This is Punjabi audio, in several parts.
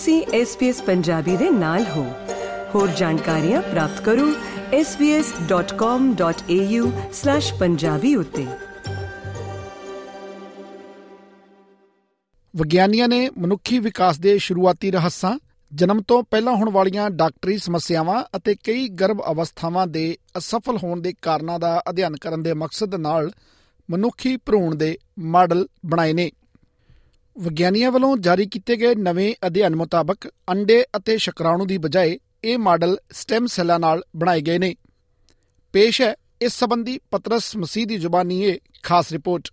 ਤੁਸੀਂ SBS ਪੰਜਾਬੀ ਦੇ ਨਾਲ ਹੋ। ਹੋਰ ਜਾਣਕਾਰੀਆਂ ਪ੍ਰਾਪਤ ਕਰੋ svs.com.au/punjabi ਉਤੇ। ਵਿਗਿਆਨੀਆਂ ਨੇ ਮਨੁੱਖੀ ਵਿਕਾਸ ਦੇ ਸ਼ੁਰੂਆਤੀ ਰਹੱਸਾਂ, ਜਨਮ ਤੋਂ ਪਹਿਲਾਂ ਹੋਣ ਵਾਲੀਆਂ ਡਾਕਟਰੀ ਸਮੱਸਿਆਵਾਂ ਅਤੇ ਕਈ ਗਰਭ ਅਵਸਥਾਵਾਂ ਦੇ ਅਸਫਲ ਹੋਣ ਦੇ ਕਾਰਨਾਂ ਦਾ ਅਧਿਐਨ ਕਰਨ ਦੇ ਮਕਸਦ ਨਾਲ ਮਨੁੱਖੀ ਭਰੂਣ ਦੇ ਮਾਡਲ ਬਣਾਏ ਨੇ। ਵਿਗਿਆਨੀਆਂ ਵੱਲੋਂ ਜਾਰੀ ਕੀਤੇ ਗਏ ਨਵੇਂ ਅਧਿਐਨ ਮੁਤਾਬਕ ਅੰਡੇ ਅਤੇ ਸ਼ੁਕਰਾਣੂ ਦੀ ਬਜਾਏ ਇਹ ਮਾਡਲ ਸਟੈਮ ਸੈੱਲਾਂ ਨਾਲ ਬਣਾਏ ਗਏ ਨੇ। ਪੇਸ਼ ਹੈ ਇਸ ਸੰਬੰਧੀ ਪਤਰਸ ਮਸੀਹ ਦੀ ਜ਼ੁਬਾਨੀ ਇਹ ਖਾਸ ਰਿਪੋਰਟ।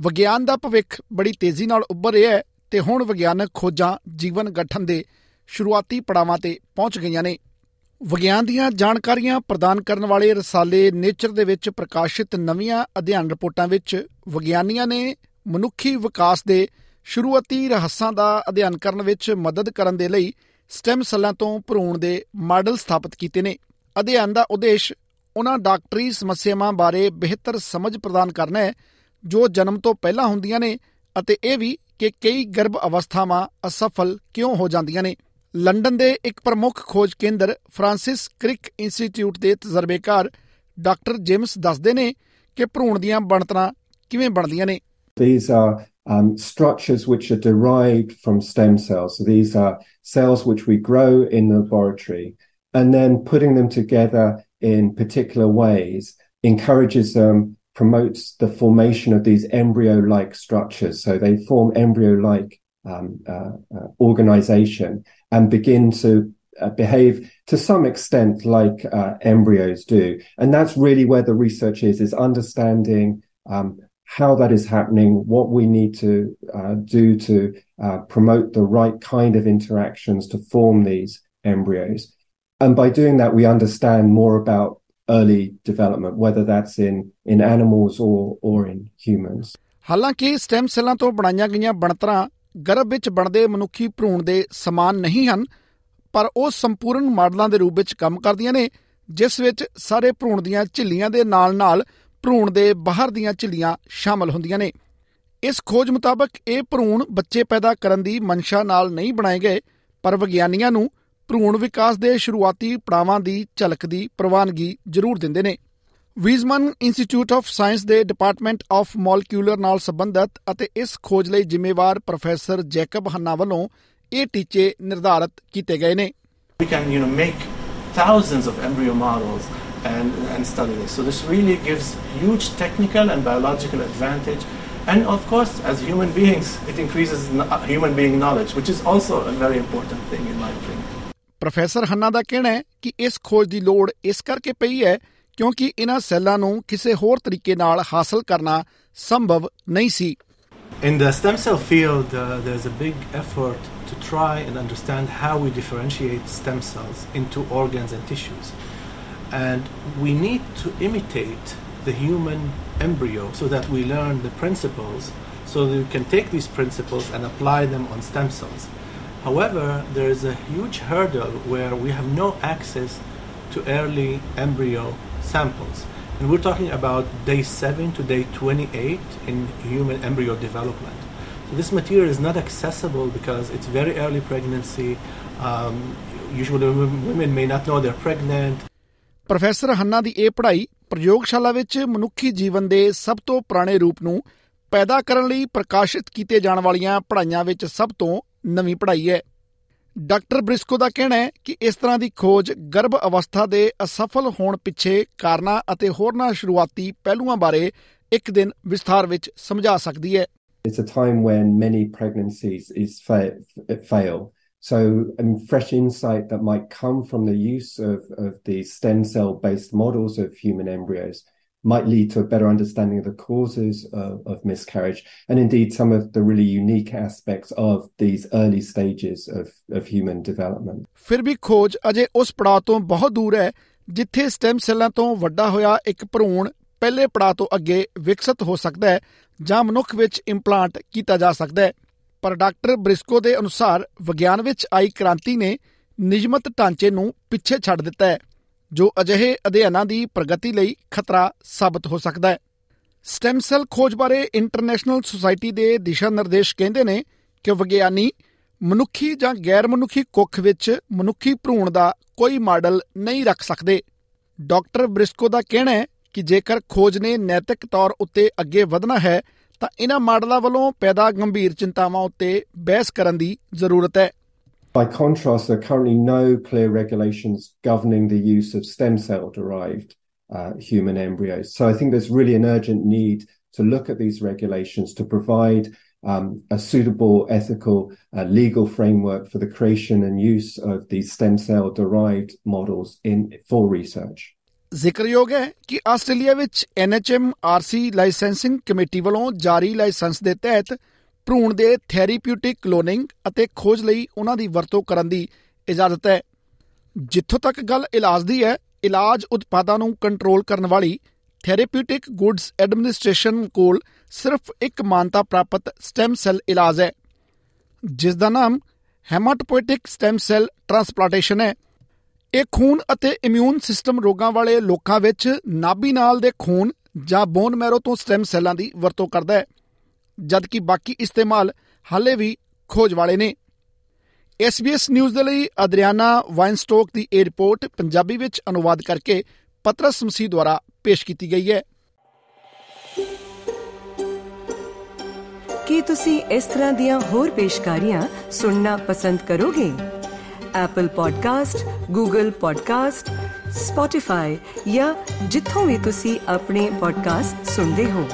ਵਿਗਿਆਨ ਦਾ ਭਵਿੱਖ ਬੜੀ ਤੇਜ਼ੀ ਨਾਲ ਉੱਭਰ ਰਿਹਾ ਹੈ ਤੇ ਹੁਣ ਵਿਗਿਆਨਕ ਖੋਜਾਂ ਜੀਵਨ ਗਠਨ ਦੇ ਸ਼ੁਰੂਆਤੀ ਪੜਾਵਾਂ ਤੇ ਪਹੁੰਚ ਗਈਆਂ ਨੇ। ਵਿਗਿਆਨ ਦੀਆਂ ਜਾਣਕਾਰੀਆਂ ਪ੍ਰਦਾਨ ਕਰਨ ਵਾਲੇ ਰਸਾਲੇ ਨੇਚਰ ਦੇ ਵਿੱਚ ਪ੍ਰਕਾਸ਼ਿਤ ਨਵੀਆਂ ਅਧਿਐਨ ਰਿਪੋਰਟਾਂ ਵਿੱਚ ਵਿਗਿਆਨੀਆਂ ਨੇ ਮਨੁੱਖੀ ਵਿਕਾਸ ਦੇ ਸ਼ੁਰੂਆਤੀ ਰਹੱਸਾਂ ਦਾ ਅਧਿਐਨ ਕਰਨ ਵਿੱਚ ਮਦਦ ਕਰਨ ਦੇ ਲਈ ਸਟੈਮ ਸੈੱਲਾਂ ਤੋਂ ਭਰੂਣ ਦੇ ਮਾਡਲ ਸਥਾਪਿਤ ਕੀਤੇ ਨੇ। ਅਧਿਐਨ ਦਾ ਉਦੇਸ਼ ਉਹਨਾਂ ਡਾਕਟਰੀ ਸਮੱਸਿਆਵਾਂ ਬਾਰੇ ਬਿਹਤਰ ਸਮਝ ਪ੍ਰਦਾਨ ਕਰਨਾ ਹੈ, ਜੋ ਜਨਮ ਤੋਂ ਪਹਿਲਾਂ ਹੁੰਦੀਆਂ ਨੇ ਅਤੇ ਇਹ ਵੀ ਕਿ ਕਈ ਗਰਭ ਅਵਸਥਾਵਾਂ ਅਸਫਲ ਕਿਉਂ ਹੋ ਜਾਂਦੀਆਂ ਨੇ। ਲੰਡਨ ਦੇ ਇੱਕ ਪ੍ਰਮੁੱਖ ਖੋਜ ਕੇਂਦਰ ਫ੍ਰਾਂਸਿਸ ਕ੍ਰਿਕ ਇੰਸਟੀਚਿਊਟ ਦੇ ਤਜਰਬੇਕਾਰ ਡਾਕਟਰ ਜੇਮਸ ਦੱਸਦੇ ਨੇ ਕਿ ਭਰੂਣ ਦੀਆਂ ਬਣਤਰਾਂ ਕਿਵੇਂ ਬਣਦੀਆਂ ਨੇ These are um, structures which are derived from stem cells. So these are cells which we grow in the laboratory, and then putting them together in particular ways encourages them, promotes the formation of these embryo-like structures. So they form embryo-like um, uh, uh, organization and begin to uh, behave to some extent like uh, embryos do. And that's really where the research is, is understanding um, how that is happening, what we need to uh, do to uh, promote the right kind of interactions to form these embryos. And by doing that, we understand more about early development, whether that's in, in animals or, or in humans. ਹਾਲਾਂਕਿ ਸਟੈਮ ਸੈੱਲਾਂ ਤੋਂ ਬਣਾਈਆਂ ਗਈਆਂ ਬਣਤਰਾਂ ਗਰਭ ਵਿੱਚ ਬਣਦੇ ਮਨੁੱਖੀ ਭਰੂਣ ਦੇ ਸਮਾਨ ਨਹੀਂ ਹਨ, ਪਰ ਉਹ ਸੰਪੂਰਨ ਮਾਡਲਾਂ ਦੇ ਰੂਪ ਵਿੱਚ ਕੰਮ ਕਰਦੀਆਂ ਨੇ, ਜਿਸ ਵਿੱਚ ਸਾਰੇ ਭਰੂਣ ਦੀਆਂ ਝਿੱਲੀਆਂ ਦੇ ਨਾਲ-ਨਾਲ ਭਰੂਣ ਦੇ ਬਾਹਰ ਦੀਆਂ ਝਿੱਲੀਆਂ ਸ਼ਾਮਲ ਹੁੰਦੀਆਂ ਨੇ। ਇਸ ਖੋਜ ਮੁਤਾਬਕ ਇਹ ਭਰੂਣ ਬੱਚੇ ਪੈਦਾ ਕਰਨ ਦੀ ਮਨਸ਼ਾ ਨਾਲ ਨਹੀਂ ਬਣਾਏ ਗਏ, ਪਰ ਵਿਗਿਆਨੀਆਂ ਨੂੰ ਭਰੂਣ ਵਿਕਾਸ ਦੇ ਸ਼ੁਰੂਆਤੀ ਪੜਾਵਾਂ ਦੀ ਝਲਕ ਦੀ ਪ੍ਰਵਾਨਗੀ ਜ਼ਰੂਰ ਦਿੰਦੇ ਨੇ। ਵੀਜ਼ਮਨ ਇੰਸਟੀਚਿਊਟ ਆਫ ਸਾਇੰਸ ਦੇ ਡਿਪਾਰਟਮੈਂਟ ਆਫ ਮੋਲੀਕਿਊਲਰ ਨਾਲ ਸੰਬੰਧਿਤ ਅਤੇ ਇਸ ਖੋਜ ਲਈ ਜ਼ਿੰਮੇਵਾਰ ਪ੍ਰੋਫੈਸਰ ਜੈਕਬ ਹੰਨਾ ਵੱਲੋਂ ਇਹ ਟੀਚੇ ਨਿਰਧਾਰਤ ਕੀਤੇ ਗਏ ਨੇ We can, you know, make thousands of embryo models and, and study this. So this really gives huge technical and biological advantage. And of course, as human beings, it increases human being knowledge, which is also a very important thing in my opinion. Professor Hanna ਦਾ ਕਹਿਣਾ ਹੈ ਕਿ ਇਸ ਖੋਜ ਦੀ ਲੋੜ ਇਸ ਕਰਕੇ ਪਈ ਹੈ ਕਿਉਂਕਿ ਇਹਨਾਂ ਸੈੱਲਾਂ ਨੂੰ ਕਿਸੇ ਹੋਰ ਤਰੀਕੇ ਨਾਲ ਹਾਸਲ ਕਰਨਾ ਸੰਭਵ ਨਹੀਂ ਸੀ In the stem cell field, uh, there's a big effort to try and understand how we differentiate stem cells into organs and tissues. And we need to imitate the human embryo so that we learn the principles so that we can take these principles and apply them on stem cells. However, there is a huge hurdle where we have no access to early embryo samples. And we're talking about day 7 to day 28 in human embryo development. So this material is not accessible because it's very early pregnancy. Um, usually, women women may not know they're pregnant. Professor Hanna ਦੀ ਇਹ ਪੜ੍ਹਾਈ ਪ੍ਰਯੋਗਸ਼ਾਲਾ ਵਿੱਚ ਮਨੁੱਖੀ ਜੀਵਨ ਦੇ ਸਭ ਤੋਂ ਪੁਰਾਣੇ ਰੂਪ ਨੂੰ ਪੈਦਾ ਕਰਨ ਲਈ ਪ੍ਰਕਾਸ਼ਿਤ ਕੀਤੇ ਜਾਣ ਵਾਲੀਆਂ ਪੜ੍ਹਾਈਆਂ ਵਿੱਚ ਸਭ ਤੋਂ ਨਵੀਂ ਪੜ੍ਹਾਈ ਹੈ ਡਾਕਟਰ ਬ੍ਰਿਸਕੋ ਦਾ ਕਹਿਣਾ ਹੈ ਕਿ ਇਸ ਤਰ੍ਹਾਂ ਦੀ ਖੋਜ ਗਰਭ ਅਵਸਥਾ ਦੇ ਅਸਫਲ ਹੋਣ ਪਿੱਛੇ ਕਾਰਨਾਂ ਅਤੇ ਹੋਰਨਾਂ ਸ਼ੁਰੂਆਤੀ ਪਹਿਲੂਆਂ ਬਾਰੇ ਇੱਕ ਦਿਨ ਵਿਸਥਾਰ ਵਿੱਚ ਸਮਝਾ ਸਕਦੀ ਹੈ It's a time when many pregnancies is fa- fail. So, um, fresh insight that might come from the use of, of these stem cell based models of human embryos might lead to a better understanding of the causes of, of miscarriage and indeed some of the really unique aspects of these early stages of, of human development. ਫਿਰ ਵੀ ਖੋਜ ਅਜੇ ਉਸ ਪੜਾਅ ਤੋਂ ਬਹੁਤ ਦੂਰ ਹੈ ਜਿੱਥੇ ਸਟੈਮ ਸੈੱਲਾਂ ਤੋਂ ਵੱਡਾ ਹੋਇਆ ਇੱਕ ਭਰੂਣ ਪਹਿਲੇ ਪੜਾਅ ਤੋਂ ਅੱਗੇ ਵਿਕਸਿਤ ਹੋ ਸਕਦਾ ਹੈ ਜਾਂ ਮਨੁੱਖ ਵਿੱਚ ਇੰਪਲਾਂਟ ਕੀਤਾ ਜਾ ਸਕਦਾ ਹੈ ਪਰ ਡਾਕਟਰ ਬ੍ਰਿਸਕੋ ਦੇ ਅਨੁਸਾਰ ਵਿਗਿਆਨ ਵਿੱਚ ਆਈ ਕ੍ਰਾਂਤੀ ਨੇ ਨਿਯਮਤ ਢਾਂਚੇ ਨੂੰ ਪਿੱਛੇ ਛੱਡ ਦਿੱਤਾ ਹੈ ਜੋ ਅਜਿਹੇ ਅਧਿਐਨਾਂ ਦੀ ਪ੍ਰਗਤੀ ਲਈ ਖਤਰਾ ਸਾਬਤ ਹੋ ਸਕਦਾ ਹੈ। ਸਟੈਮ ਸੈੱਲ ਖੋਜ ਬਾਰੇ ਇੰਟਰਨੈਸ਼ਨਲ ਸੁਸਾਇਟੀ ਦੇ ਦਿਸ਼ਾ ਨਿਰਦੇਸ਼ ਕਹਿੰਦੇ ਨੇ ਕਿ ਵਿਗਿਆਨੀ ਮਨੁੱਖੀ ਜਾਂ ਗੈਰ ਮਨੁੱਖੀ ਕੁੱਖ ਵਿੱਚ ਮਨੁੱਖੀ ਭਰੂਣ ਦਾ ਕੋਈ ਮਾਡਲ ਨਹੀਂ ਰੱਖ ਸਕਦੇ। ਡਾਕਟਰ ਬ੍ਰਿਸਕੋ ਦਾ ਕਹਿਣਾ ਹੈ ਕਿ ਜੇਕਰ ਖੋਜ ਨੇ ਨੈਤਿਕ ਤੌਰ ਉੱਤੇ ਅੱਗੇ ਵਧਣਾ ਹੈ ਤਾਂ ਇਹਨਾਂ ਮਾਡਲਾਂ ਵੱਲੋਂ ਪੈਦਾ ਗੰਭੀਰ ਚਿੰਤਾਵਾਂ ਉੱਤੇ ਬਹਿਸ ਕਰਨ ਦੀ ਜ਼ਰੂਰਤ ਹੈ। By contrast, there are currently no clear regulations governing the use of stem cell derived uh, human embryos. So I think there's really an urgent need to look at these regulations to provide um, a suitable ethical uh, legal framework for the creation and use of these stem cell derived models in for research. ਜ਼ਿਕਰਯੋਗ ਹੈ ਕਿ ਆਸਟ੍ਰੇਲੀਆ ਵਿੱਚ NHMRC ਲਾਇਸੈਂਸਿੰਗ ਕਮੇਟੀ ਵੱਲੋਂ ਜਾਰੀ ਲਾਇਸੈਂਸ ਦੇ ਤਹਿਤ ਭਰੂਣ ਦੇ ਥੈਰੇਪਿਊਟਿਕ ਕਲੋਨਿੰਗ ਅਤੇ ਖੋਜ ਲਈ ਉਹਨਾਂ ਦੀ ਵਰਤੋਂ ਕਰਨ ਦੀ ਇਜਾਜ਼ਤ ਹੈ। ਜਿੱਥੋਂ ਤੱਕ ਗੱਲ ਇਲਾਜ ਦੀ ਹੈ, ਇਲਾਜ ਉਤਪਾਦਾਂ ਨੂੰ ਕੰਟਰੋਲ ਕਰਨ ਵਾਲੀ ਥੈਰੇਪਿਊਟਿਕ ਗੁੱਡਸ ਐਡਮਿਨਿਸਟ੍ਰੇਸ਼ਨ ਕੋਲ ਸਿਰਫ ਇੱਕ ਮਾਨਤਾ ਪ੍ਰਾਪਤ ਸਟੈਮ ਸੈੱਲ ਇਲਾਜ ਹੈ, ਜਿਸ ਦਾ ਨਾਮ ਹੈਮਾਟੋਪੋਇਟਿਕ ਸਟੈਮ ਸੈੱਲ ਟ੍ਰਾਂਸਪਲਾਂਟੇਸ਼ਨ ਹੈ। ਇਹ ਖੂਨ ਅਤੇ ਇਮਿਊਨ ਸਿਸਟਮ ਰੋਗਾਂ ਵਾਲੇ ਲੋਕਾਂ ਵਿੱਚ ਨਾਭੀ ਨਾਲ ਦੇ ਖੂਨ ਜਾਂ ਬੋਨ ਮੈਰੋ ਤੋਂ ਸਟੈਮ ਸੈੱਲਾਂ ਦੀ ਵਰਤੋਂ ਕਰਦਾ ਹੈ। ਜਦਕਿ ਬਾਕੀ ਇਸਤੇਮਾਲ ਹਾਲੇ ਵੀ ਖੋਜ ਵਾਲੇ ਨੇ। SBS ਨਿਊਜ਼ ਦੇ ਲਈ ਅਦਰੀਆਨਾ ਵਾਈਨਸਟੋਕ ਦੀ ਇਹ ਰਿਪੋਰਟ ਪੰਜਾਬੀ ਵਿੱਚ ਅਨੁਵਾਦ ਕਰਕੇ ਪਤਰਸ ਮਸੀਹ ਦੁਆਰਾ ਪੇਸ਼ ਕੀਤੀ ਗਈ ਹੈ। ਕੀ ਤੁਸੀਂ ਇਸ ਤਰ੍ਹਾਂ ਦੀਆਂ ਹੋਰ ਪੇਸ਼ਕਾਰੀਆਂ ਸੁਣਨਾ ਪਸੰਦ ਕਰੋਗੇ? Apple Podcast, Google Podcast, Spotify ਜਾਂ ਜਿੱਥੋਂ ਵੀ ਤੁਸੀਂ ਆਪਣੇ ਪੋਡਕਾਸਟ ਸੁਣਦੇ ਹੋ।